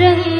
रही